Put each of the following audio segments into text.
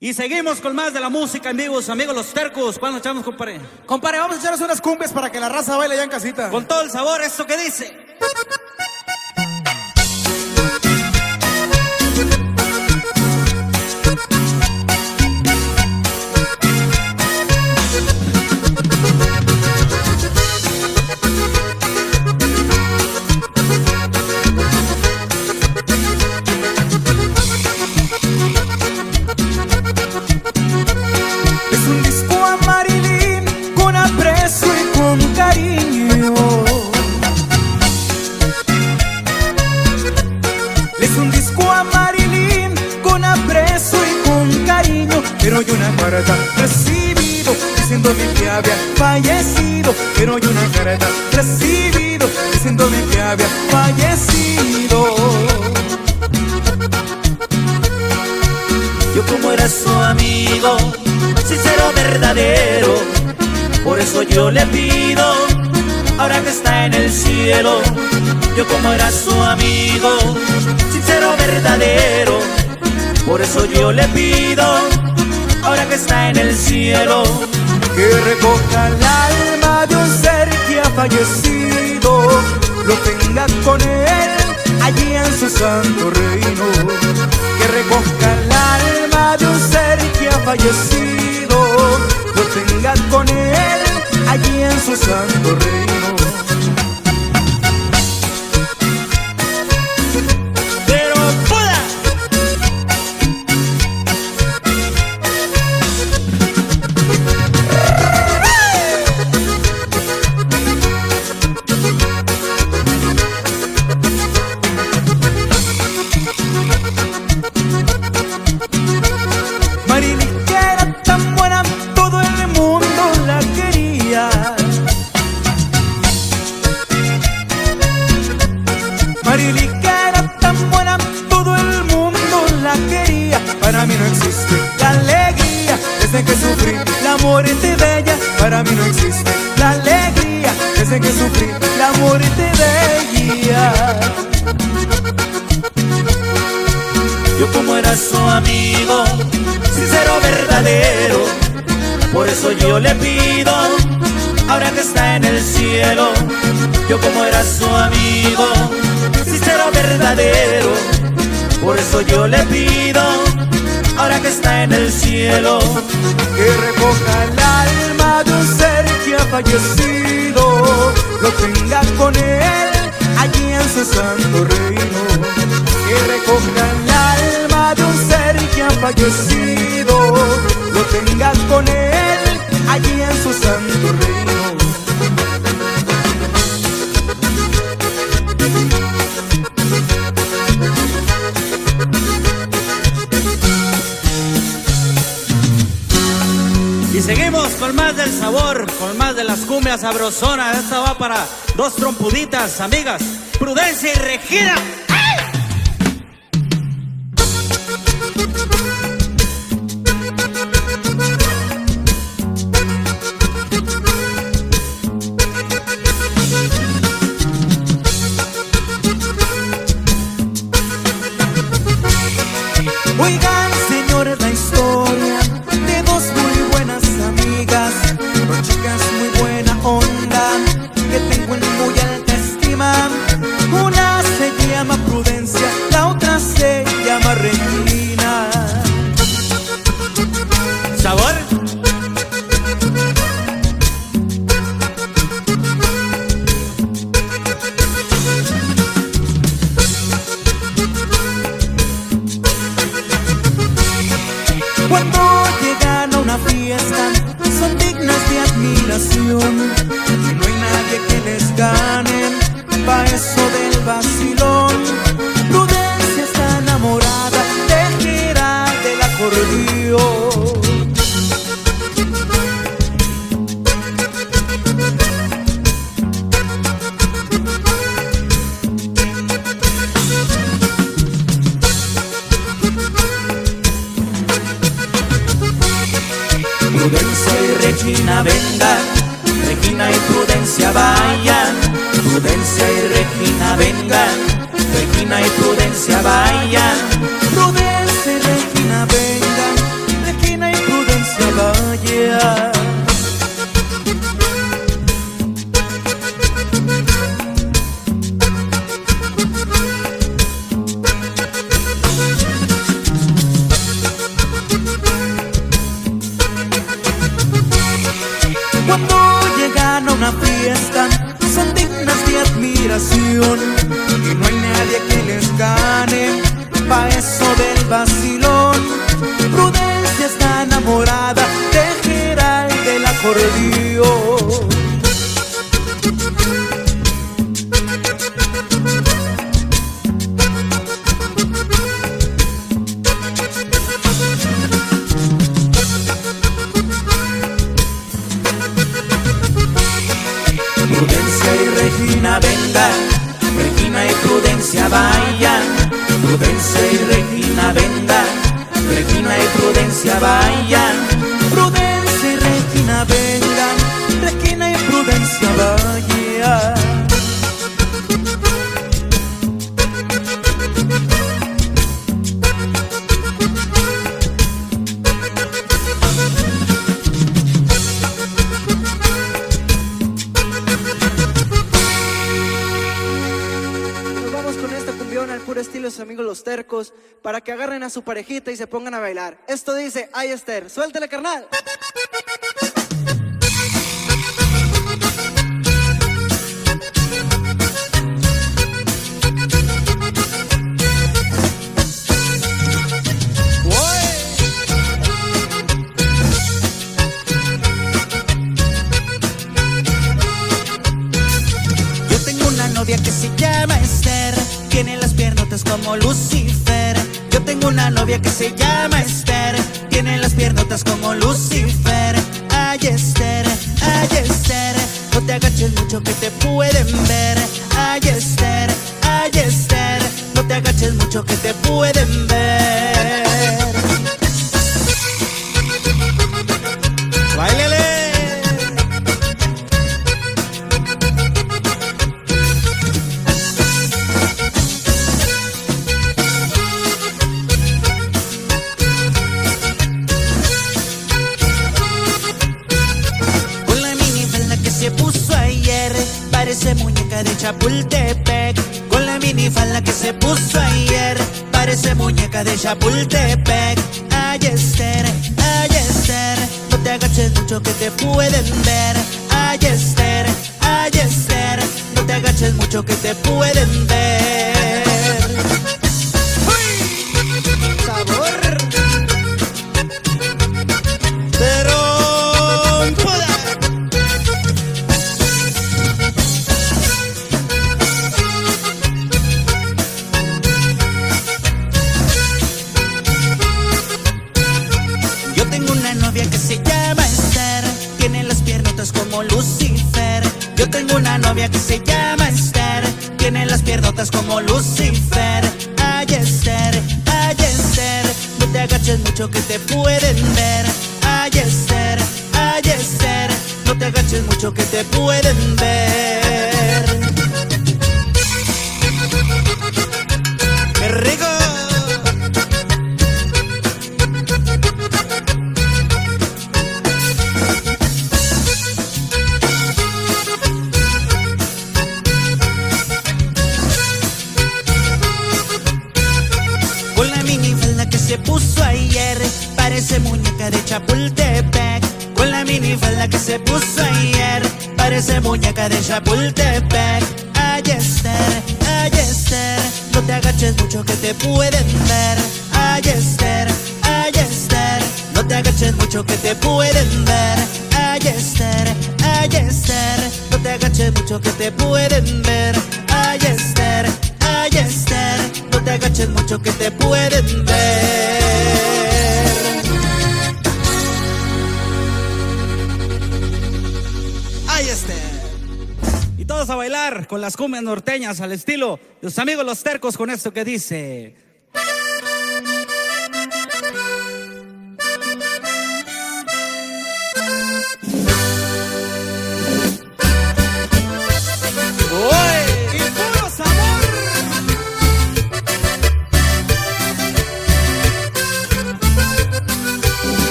Y seguimos con más de la música en vivos, amigos los tercos. ¿Cuándo echamos, compadre? Compadre, vamos a echarnos unas cumbias para que la raza baile ya en casita. Con todo el sabor, ¿esto que dice? Cariño. Pero hay una carta recibido diciéndome que había fallecido. Pero hay una carta recibido diciéndome que había fallecido. Yo como era su amigo, sincero, verdadero, por eso yo le pido, ahora que está en el cielo, yo como era su amigo, sincero, verdadero, por eso yo le pido, ahora que está en el cielo, que recoja el alma de un ser que ha fallecido, lo tenga con él allí en su santo reino. Que recoja el alma de un ser que ha fallecido, lo tenga con él allí en su santo reino. La muerte de ella. Para mí no existe la alegría desde que sufrí la muerte de ella. Yo como era su amigo, sincero, verdadero, por eso yo le pido, ahora que está en el cielo, yo como era su amigo, sincero, verdadero, por eso yo le pido, que está en el cielo, que recoja el alma de un ser que ha fallecido, lo tenga con él allí en su santo reino. Que recoja el alma de un ser que ha fallecido, lo tenga con él allí en su santo reino. Con más del sabor, con más de las cumbias sabrosonas. Esta va para dos trompuditas, amigas, Prudencia y Regina. Regina vengan, Regina y Prudencia vayan, Prudencia y Regina vengan, Regina y Prudencia vayan, Prudencia ilusión y no hay nadie que les gane pa' eso del vacilón. Para que agarren a su parejita y se pongan a bailar. Esto dice, ay Esther, suéltale carnal. Como Lucifer. Yo tengo una novia que se llama Esther, tiene las piernotas como Lucifer. Ay Esther, ay Esther, no te agaches mucho que te pueden ver. Ay Esther, ay Esther, no te agaches mucho que te pueden ver. ¡Báilele! Chapultepec. Con la minifalda que se puso ayer, parece muñeca de Chapultepec. Ay Esther, ay Esther, no te agaches mucho que te pueden ver. Ay Esther, ay Esther, no te agaches mucho que te pueden ver. Mucho que te pueden ver. Ay Esther, ay Esther, no te agaches mucho que te pueden ver. Agaches mucho que te pueden ver. Ay Esther, ay Esther, no te agaches mucho que te pueden ver. Ay Esther, ay Esther, no te agaches mucho que te pueden ver. Ahí está. Y todos a bailar con las cumbias norteñas al estilo de sus amigos los tercos con esto que dice.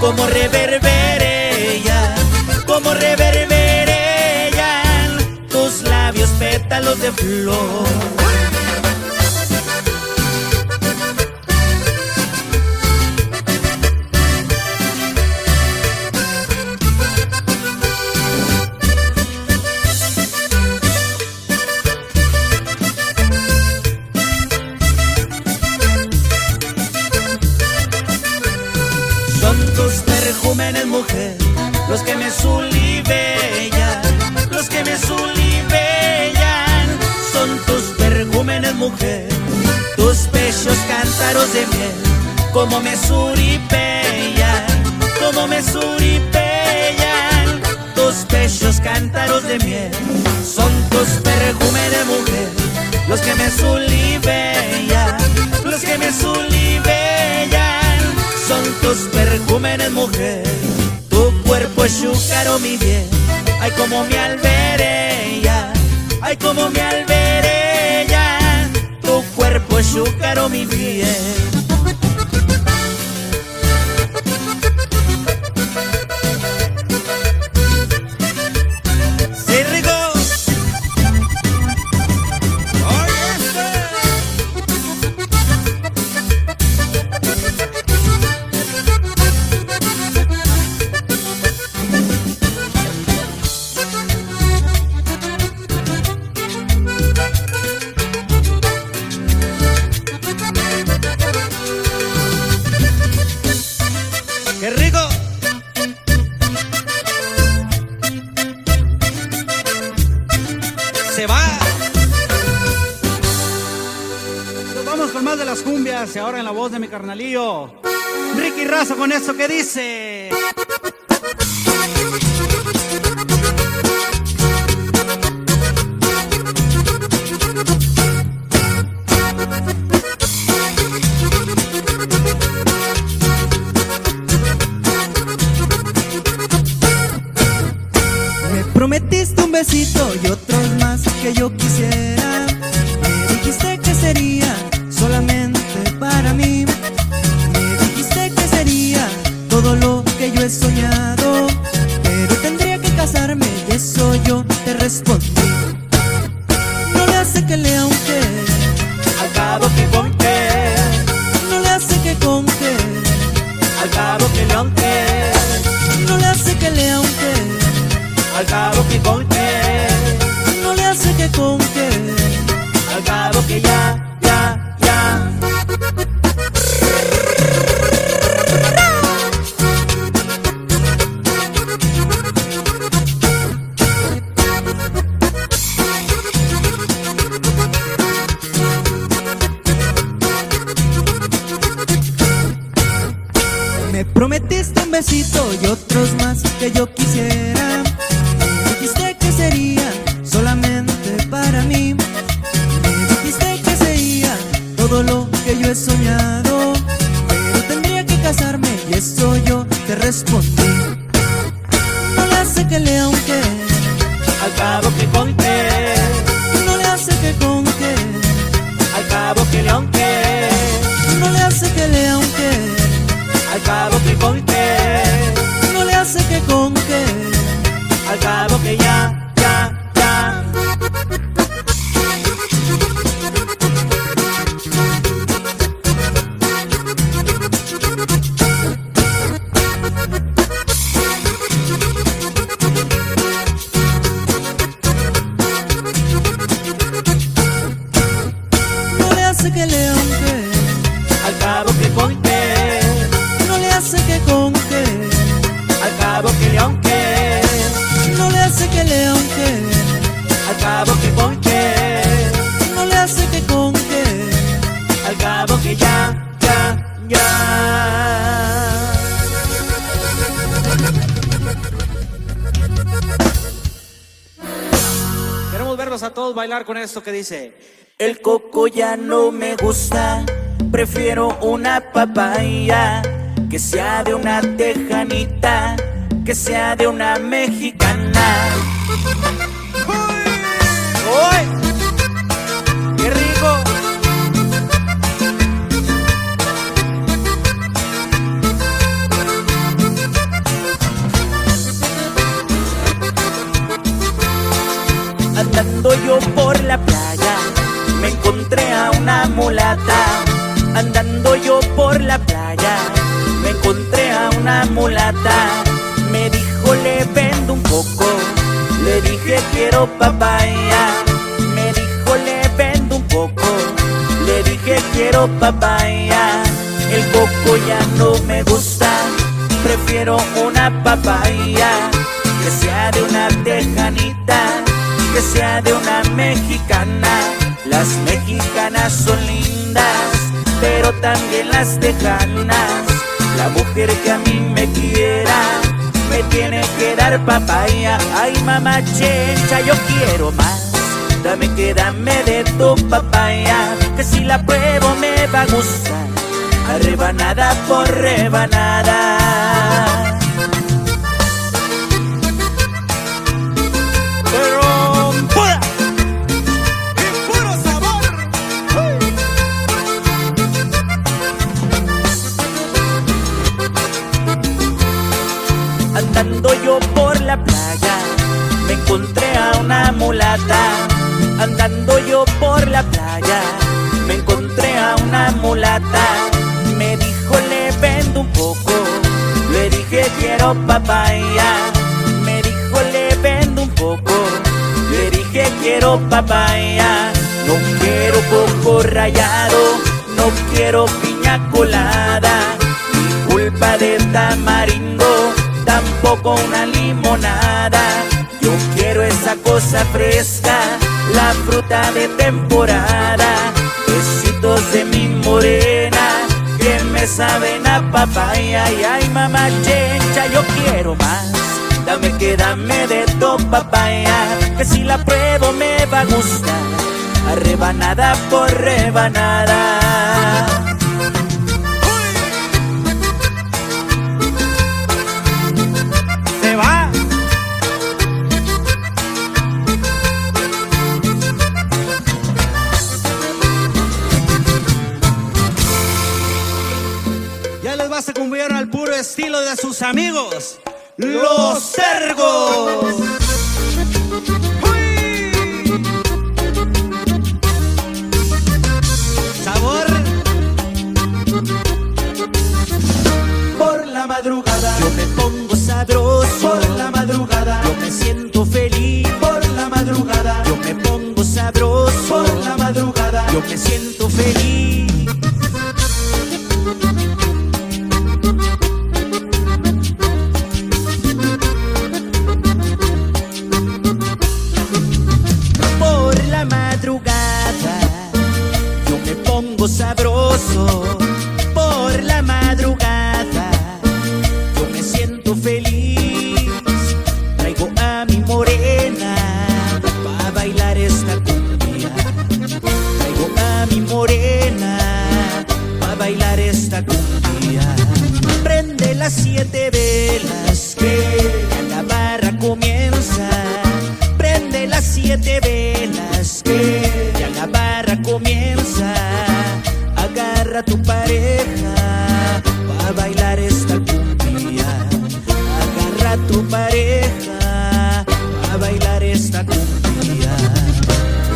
Como reverberella, como reverberella pétalos de flor. De miel, como me suripellan, como me suripellan, tus pechos cántaros de miel, son tus perjúmenes, mujer, los que me sulibellan, los que me sulibellan, son tus perjúmenes, mujer, tu cuerpo es chúcaro, mi bien, ay como me alberella, ay como me alberella chúcaro, mi bien. Carnalillo. Ricky Razo con eso que dice. Me prometiste un besito y otros más que yo quisiera. Me dijiste que sería soñado, y otros más que yo quisiera. Todos bailar con esto que dice. El coco ya no me gusta, prefiero una papaya que sea de una tejanita, que sea de una mexicana. ¡Uy! Andando yo por la playa, me encontré a una mulata. Andando yo por la playa, me encontré a una mulata. Me dijo, le vendo un poco. Le dije, quiero papaya. Me dijo, le vendo un poco. Le dije, quiero papaya. El coco ya no me gusta. Prefiero una papaya que sea de una tejanita que sea de una mexicana. Las mexicanas son lindas, pero también las tejanas. La mujer que a mí me quiera, me tiene que dar papaya. Ay, mamá chencha, yo quiero más. Dame que dame de tu papaya, que si la pruebo me va a gustar. A rebanada por rebanada. Andando yo por la playa, me encontré a una mulata. Andando yo por la playa, me encontré a una mulata. Me dijo, le vendo un poco. Le dije, quiero papaya. Me dijo, le vendo un poco. Le dije, quiero papaya. No quiero coco rayado, no quiero piña colada. Ni culpa de tamarindo, tampoco una limonada. Yo quiero esa cosa fresca, la fruta de temporada. Besitos de mi morena, que me saben a papaya. Y ay, mamá chencha, yo quiero más. Dame que dame de tu papaya, que si la pruebo me va a gustar. A rebanada por rebanada. Estilo de sus amigos, los cergos. ¡Uy! Sabor. Por la madrugada yo me pongo sabroso. Por la madrugada yo me siento feliz. Por la madrugada yo me pongo sabroso. Por la madrugada yo me siento Prende las siete velas que la barra comienza. Prende las siete velas que ya la barra comienza. Agarra a tu pareja para bailar esta cumbia. Agarra a tu pareja para bailar esta cumbia.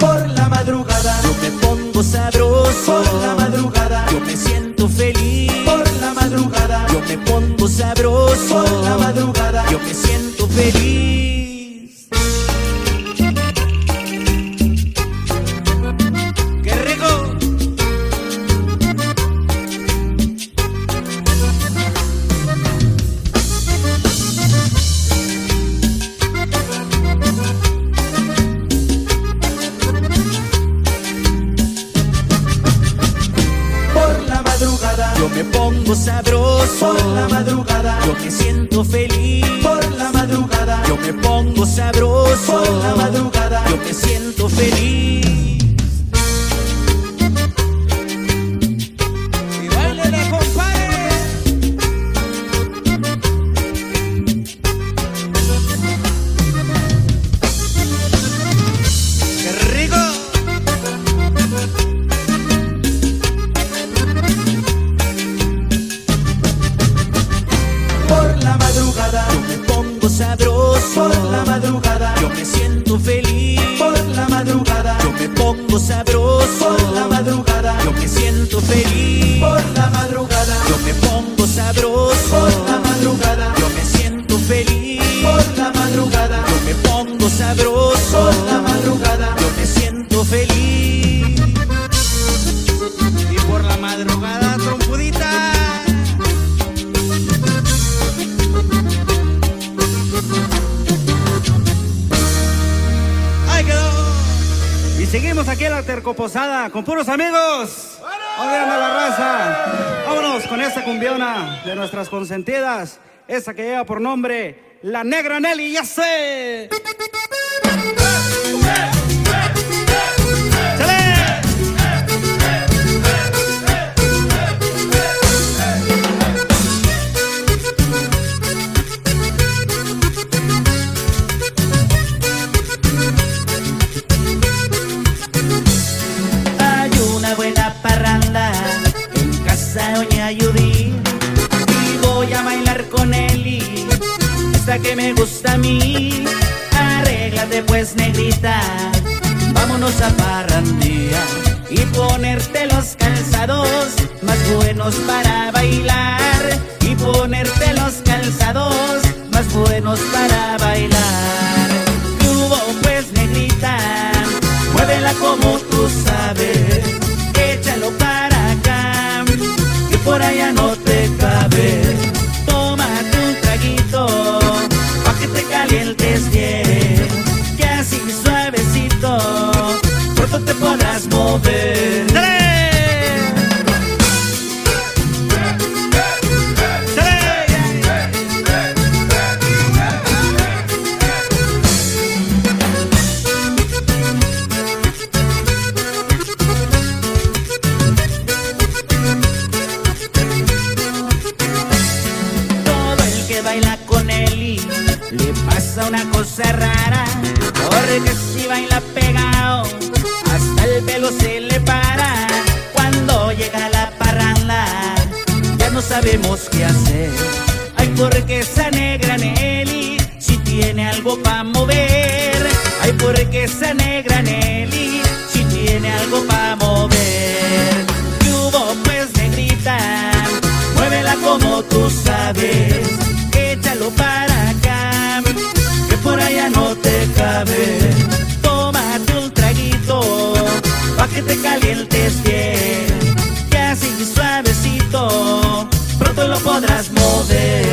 Por la madrugada yo me pongo sabroso. Por la me pongo sabroso. Por la madrugada yo me siento feliz. sabroso por la madrugada. Yo me siento feliz por la madrugada. Yo me pongo sabroso Posada con puros amigos. Vámonos la raza. Vámonos con esta cumbiona de nuestras consentidas. Esa que lleva por nombre La Negra Nelly, ya sé. Que me gusta a mí. Arréglate pues negrita, vámonos a parrandía y ponerte los calzados más buenos para bailar y ponerte los calzados más buenos para bailar. Tuvo pues negrita, muévela como tú sabes, échalo para acá y por allá no te cabe. Calientes bien, que así suavecito, pronto te podrás mover. Sabemos qué hacer. Ay, porque esa negra Nelly, si tiene algo para mover. Ay, porque esa negra Nelly, si tiene algo para mover. ¿Qué hubo pues negrita? Muévela como tú sabes. Échalo para allá no te cabe. Tómate un traguito, pa' que te calientes bien. Que así suavecito lo podrás mover.